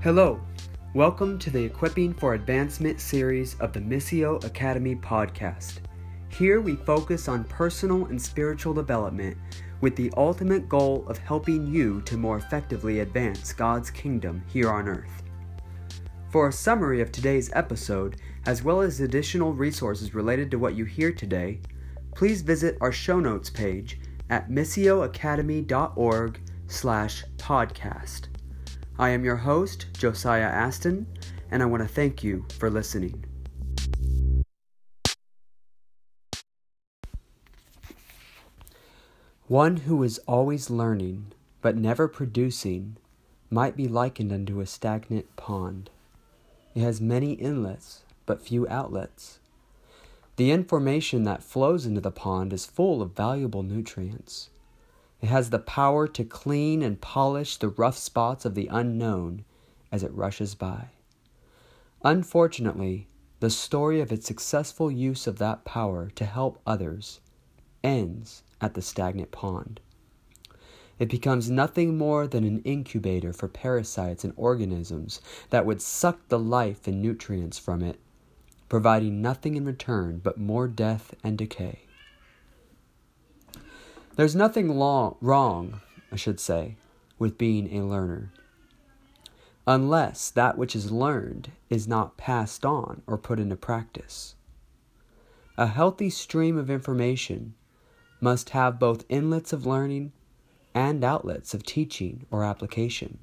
Hello, welcome to the Equipping for Advancement series of the Missio Academy podcast. Here we focus on personal and spiritual development with the ultimate goal of helping you to more effectively advance God's kingdom here on earth. For a summary of today's episode, as well as additional resources related to what you hear today, please visit our show notes page at missioacademy.org slash podcast. I am your host, Josiah Aston, and I want to thank you for listening. One who is always learning, but never producing, might be likened unto a stagnant pond. It has many inlets, but few outlets. The information that flows into the pond is full of valuable nutrients. It has the power to clean and polish the rough spots of the unknown as it rushes by. Unfortunately, the story of its successful use of that power to help others ends at the stagnant pond. It becomes nothing more than an incubator for parasites and organisms that would suck the life and nutrients from it, providing nothing in return but more death and decay. There's nothing long, wrong, I should say, with being a learner, unless that which is learned is not passed on or put into practice. A healthy stream of information must have both inlets of learning and outlets of teaching or application.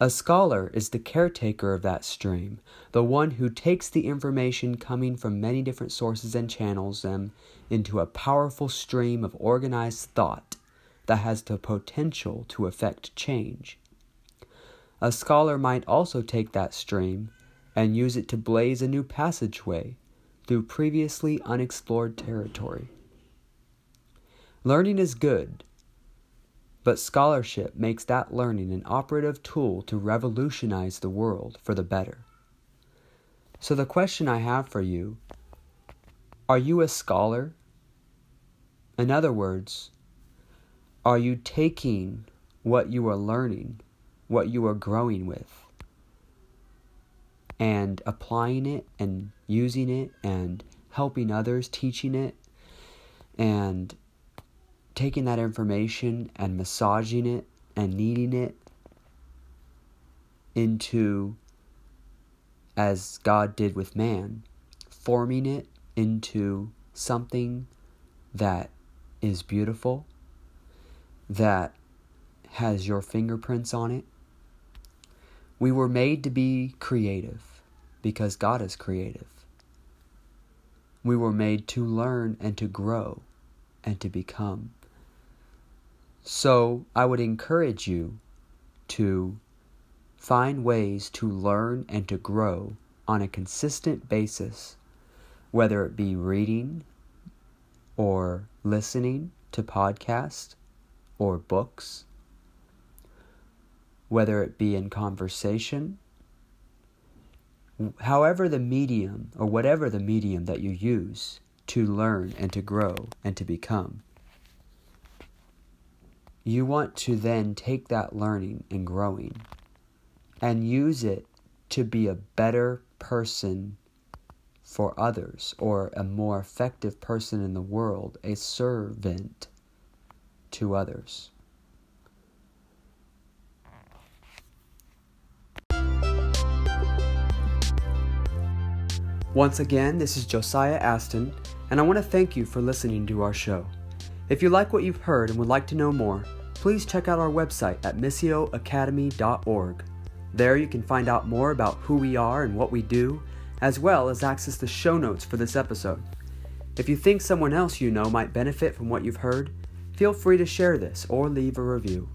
A scholar is the caretaker of that stream, the one who takes the information coming from many different sources and channels them into a powerful stream of organized thought that has the potential to effect change. A scholar might also take that stream and use it to blaze a new passageway through previously unexplored territory. Learning is good, but scholarship makes that learning an operative tool to revolutionize the world for the better. So, the question I have for you are you a scholar? In other words, are you taking what you are learning, what you are growing with, and applying it and using it and helping others, teaching it, and taking that information and massaging it and kneading it into, as God did with man, forming it into something that is beautiful, that has your fingerprints on it. We were made to be creative because God is creative. We were made to learn and to grow and to become. So I would encourage you to find ways to learn and to grow on a consistent basis, whether it be reading or listening to podcasts or books, whether it be in conversation, however the medium or whatever the medium that you use to learn and to grow and to become you want to then take that learning and growing and use it to be a better person for others or a more effective person in the world, a servant to others. Once again, this is Josiah Aston, and I want to thank you for listening to our show. If you like what you've heard and would like to know more, please check out our website at missioacademy.org. There you can find out more about who we are and what we do, as well as access the show notes for this episode. If you think someone else you know might benefit from what you've heard, feel free to share this or leave a review.